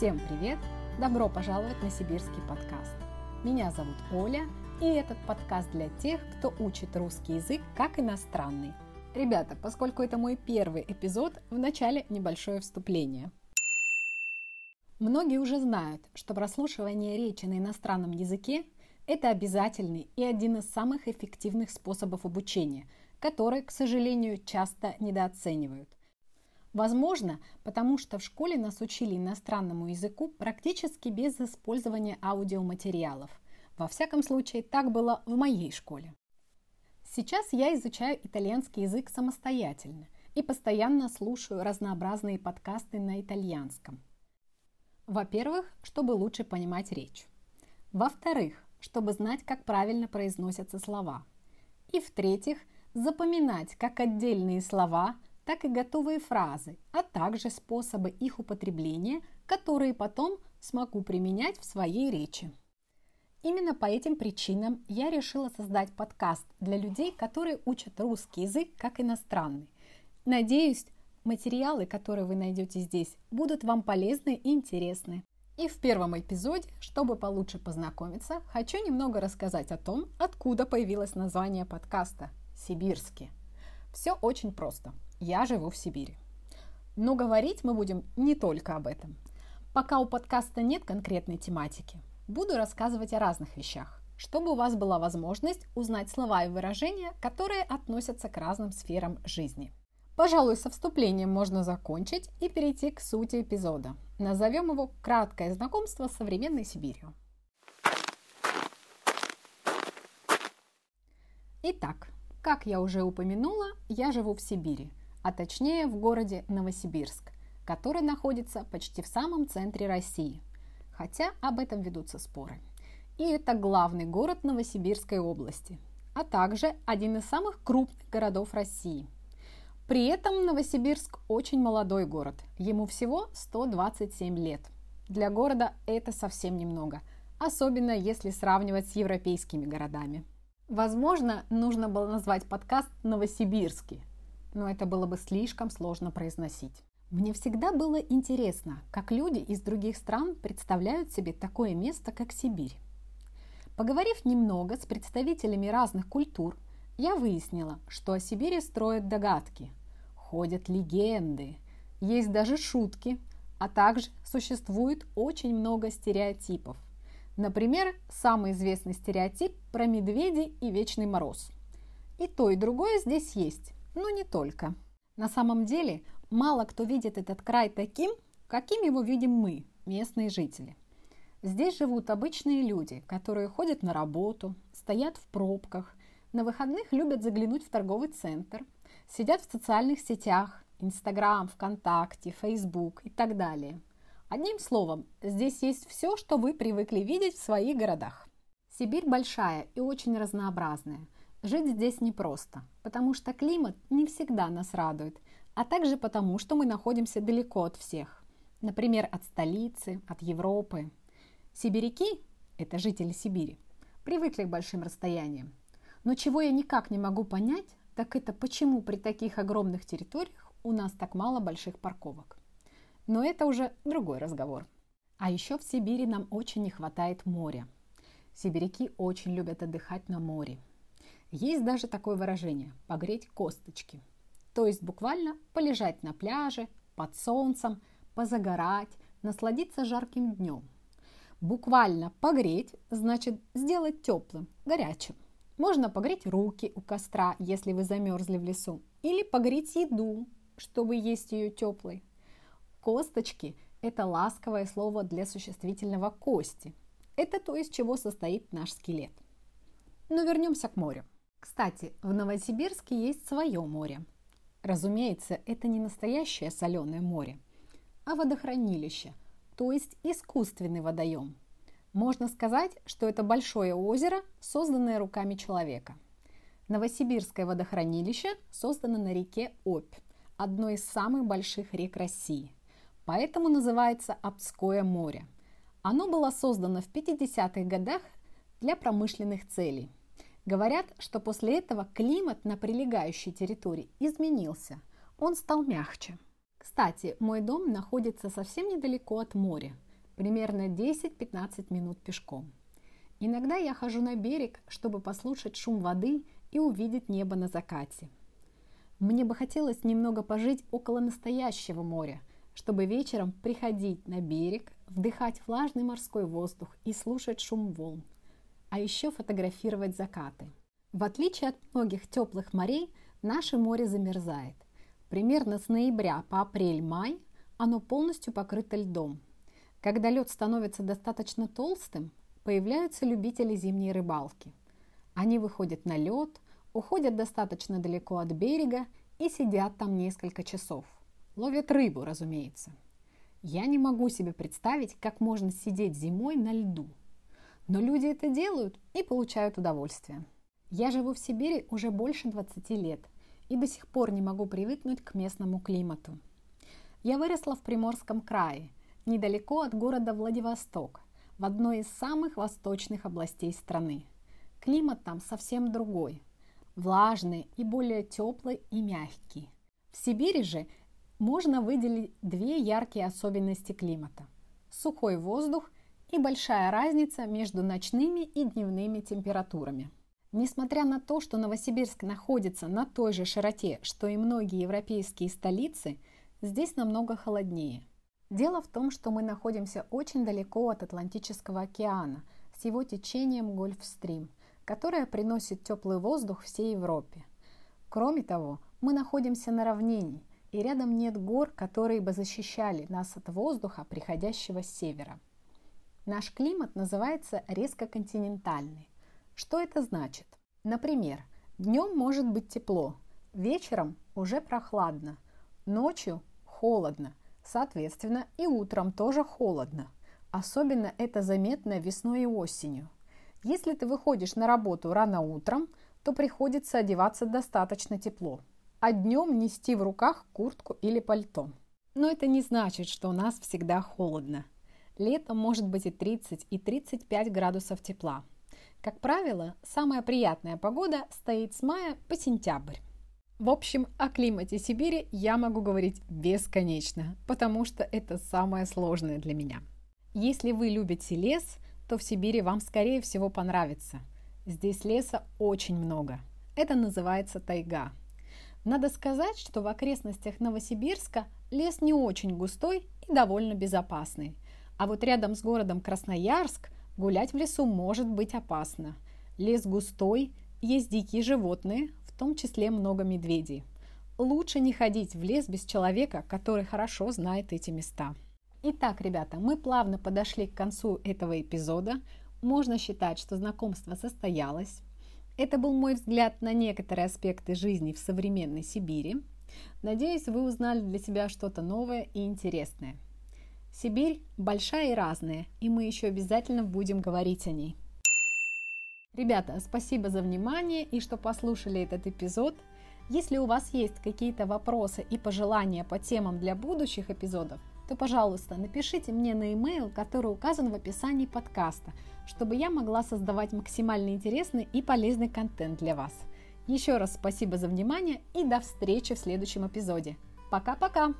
Всем привет! Добро пожаловать на сибирский подкаст. Меня зовут Оля, и этот подкаст для тех, кто учит русский язык как иностранный. Ребята, поскольку это мой первый эпизод, в начале небольшое вступление. Многие уже знают, что прослушивание речи на иностранном языке – это обязательный и один из самых эффективных способов обучения, который, к сожалению, часто недооценивают. Возможно, потому что в школе нас учили иностранному языку практически без использования аудиоматериалов. Во всяком случае, так было в моей школе. Сейчас я изучаю итальянский язык самостоятельно и постоянно слушаю разнообразные подкасты на итальянском. Во-первых, чтобы лучше понимать речь. Во-вторых, чтобы знать, как правильно произносятся слова. И в-третьих, запоминать как отдельные слова – так и готовые фразы, а также способы их употребления, которые потом смогу применять в своей речи. Именно по этим причинам я решила создать подкаст для людей, которые учат русский язык как иностранный. Надеюсь, материалы, которые вы найдете здесь, будут вам полезны и интересны. И в первом эпизоде, чтобы получше познакомиться, хочу немного рассказать о том, откуда появилось название подкаста «Сибирский». Все очень просто – я живу в Сибири. Но говорить мы будем не только об этом. Пока у подкаста нет конкретной тематики, буду рассказывать о разных вещах, чтобы у вас была возможность узнать слова и выражения, которые относятся к разным сферам жизни. Пожалуй, со вступлением можно закончить и перейти к сути эпизода. Назовем его «Краткое знакомство с современной Сибирью». Итак, как я уже упомянула, я живу в Сибири – а точнее в городе Новосибирск, который находится почти в самом центре России, хотя об этом ведутся споры. И это главный город Новосибирской области, а также один из самых крупных городов России. При этом Новосибирск очень молодой город, ему всего 127 лет. Для города это совсем немного, особенно если сравнивать с европейскими городами. Возможно, нужно было назвать подкаст «Новосибирский», но это было бы слишком сложно произносить. Мне всегда было интересно, как люди из других стран представляют себе такое место, как Сибирь. Поговорив немного с представителями разных культур, я выяснила, что о Сибири строят догадки, ходят легенды, есть даже шутки, а также существует очень много стереотипов. Например, самый известный стереотип про медведей и вечный мороз. И то, и другое здесь есть, но не только. На самом деле, мало кто видит этот край таким, каким его видим мы, местные жители. Здесь живут обычные люди, которые ходят на работу, стоят в пробках, на выходных любят заглянуть в торговый центр, сидят в социальных сетях, Инстаграм, ВКонтакте, Фейсбук и так далее. Одним словом, здесь есть все, что вы привыкли видеть в своих городах. Сибирь большая и очень разнообразная – Жить здесь непросто, потому что климат не всегда нас радует, а также потому, что мы находимся далеко от всех. Например, от столицы, от Европы. Сибиряки – это жители Сибири, привыкли к большим расстояниям. Но чего я никак не могу понять, так это почему при таких огромных территориях у нас так мало больших парковок. Но это уже другой разговор. А еще в Сибири нам очень не хватает моря. Сибиряки очень любят отдыхать на море – есть даже такое выражение – погреть косточки. То есть буквально полежать на пляже, под солнцем, позагорать, насладиться жарким днем. Буквально погреть значит сделать теплым, горячим. Можно погреть руки у костра, если вы замерзли в лесу, или погреть еду, чтобы есть ее теплой. Косточки – это ласковое слово для существительного кости. Это то, из чего состоит наш скелет. Но вернемся к морю. Кстати, в Новосибирске есть свое море. Разумеется, это не настоящее соленое море, а водохранилище, то есть искусственный водоем. Можно сказать, что это большое озеро, созданное руками человека. Новосибирское водохранилище создано на реке Обь, одной из самых больших рек России. Поэтому называется Обское море. Оно было создано в 50-х годах для промышленных целей – Говорят, что после этого климат на прилегающей территории изменился. Он стал мягче. Кстати, мой дом находится совсем недалеко от моря. примерно 10-15 минут пешком. Иногда я хожу на берег, чтобы послушать шум воды и увидеть небо на закате. Мне бы хотелось немного пожить около настоящего моря, чтобы вечером приходить на берег, вдыхать влажный морской воздух и слушать шум волн, а еще фотографировать закаты. В отличие от многих теплых морей, наше море замерзает. Примерно с ноября по апрель-май оно полностью покрыто льдом. Когда лед становится достаточно толстым, появляются любители зимней рыбалки. Они выходят на лед, уходят достаточно далеко от берега и сидят там несколько часов. Ловят рыбу, разумеется. Я не могу себе представить, как можно сидеть зимой на льду. Но люди это делают и получают удовольствие. Я живу в Сибири уже больше 20 лет и до сих пор не могу привыкнуть к местному климату. Я выросла в Приморском крае, недалеко от города Владивосток, в одной из самых восточных областей страны. Климат там совсем другой, влажный и более теплый и мягкий. В Сибири же можно выделить две яркие особенности климата – сухой воздух и большая разница между ночными и дневными температурами. Несмотря на то, что Новосибирск находится на той же широте, что и многие европейские столицы, здесь намного холоднее. Дело в том, что мы находимся очень далеко от Атлантического океана с его течением Гольфстрим, которое приносит теплый воздух всей Европе. Кроме того, мы находимся на равнине, и рядом нет гор, которые бы защищали нас от воздуха, приходящего с севера. Наш климат называется резко континентальный. Что это значит? Например, днем может быть тепло, вечером уже прохладно, ночью холодно, соответственно и утром тоже холодно. Особенно это заметно весной и осенью. Если ты выходишь на работу рано утром, то приходится одеваться достаточно тепло, а днем нести в руках куртку или пальто. Но это не значит, что у нас всегда холодно. Летом может быть и 30, и 35 градусов тепла. Как правило, самая приятная погода стоит с мая по сентябрь. В общем, о климате Сибири я могу говорить бесконечно, потому что это самое сложное для меня. Если вы любите лес, то в Сибири вам скорее всего понравится. Здесь леса очень много. Это называется тайга. Надо сказать, что в окрестностях Новосибирска лес не очень густой и довольно безопасный. А вот рядом с городом Красноярск Гулять в лесу может быть опасно. Лес густой, есть дикие животные, в том числе много медведей. Лучше не ходить в лес без человека, который хорошо знает эти места. Итак, ребята, мы плавно подошли к концу этого эпизода. Можно считать, что знакомство состоялось. Это был мой взгляд на некоторые аспекты жизни в современной Сибири. Надеюсь, вы узнали для себя что-то новое и интересное. Сибирь большая и разная, и мы еще обязательно будем говорить о ней. Ребята, спасибо за внимание и что послушали этот эпизод. Если у вас есть какие-то вопросы и пожелания по темам для будущих эпизодов, то, пожалуйста, напишите мне на e-mail, который указан в описании подкаста, чтобы я могла создавать максимально интересный и полезный контент для вас. Еще раз спасибо за внимание и до встречи в следующем эпизоде. Пока-пока!